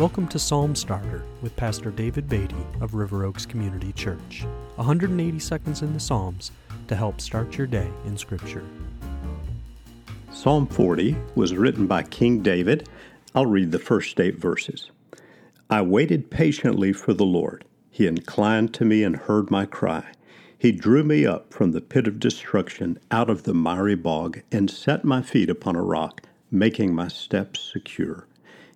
Welcome to Psalm Starter with Pastor David Beatty of River Oaks Community Church. 180 seconds in the Psalms to help start your day in Scripture. Psalm 40 was written by King David. I'll read the first eight verses. I waited patiently for the Lord. He inclined to me and heard my cry. He drew me up from the pit of destruction out of the miry bog and set my feet upon a rock, making my steps secure.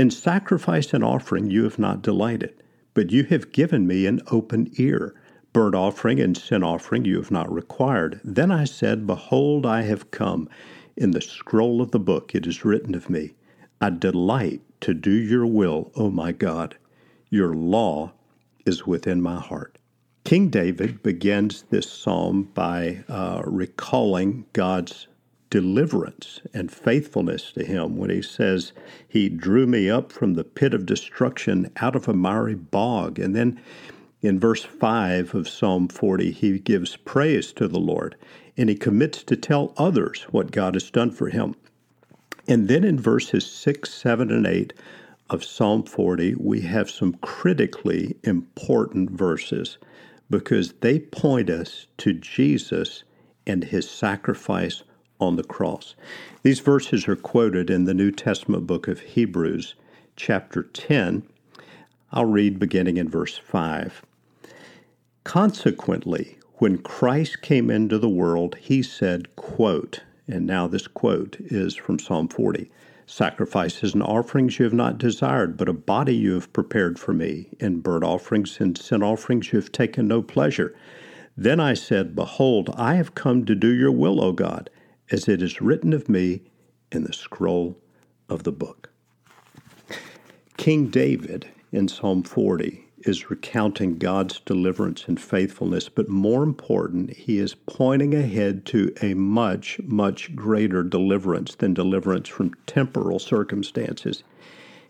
In sacrifice and offering you have not delighted, but you have given me an open ear. Burnt offering and sin offering you have not required. Then I said, Behold, I have come. In the scroll of the book it is written of me, I delight to do your will, O my God. Your law is within my heart. King David begins this psalm by uh, recalling God's deliverance and faithfulness to him when he says, He drew me up from the pit of destruction out of a miry bog. And then in verse 5 of Psalm 40, he gives praise to the Lord and he commits to tell others what God has done for him. And then in verses 6, 7, and 8 of Psalm 40, we have some critically important verses because they point us to Jesus and his sacrifice on the cross. These verses are quoted in the New Testament book of Hebrews, chapter 10. I'll read beginning in verse 5. Consequently, when Christ came into the world, he said, quote, and now this quote is from Psalm 40 Sacrifices and offerings you have not desired, but a body you have prepared for me. In burnt offerings and sin offerings you have taken no pleasure. Then I said, Behold, I have come to do your will, O God as it is written of me in the scroll of the book. King David in Psalm 40 is recounting God's deliverance and faithfulness, but more important, he is pointing ahead to a much, much greater deliverance than deliverance from temporal circumstances.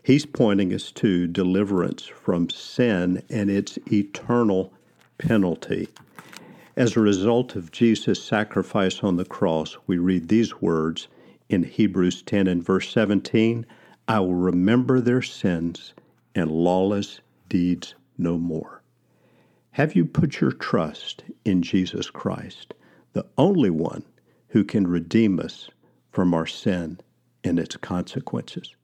He's pointing us to deliverance from sin and its eternal penalty. As a result of Jesus' sacrifice on the cross, we read these words in Hebrews 10 and verse 17 I will remember their sins and lawless deeds no more. Have you put your trust in Jesus Christ, the only one who can redeem us from our sin and its consequences?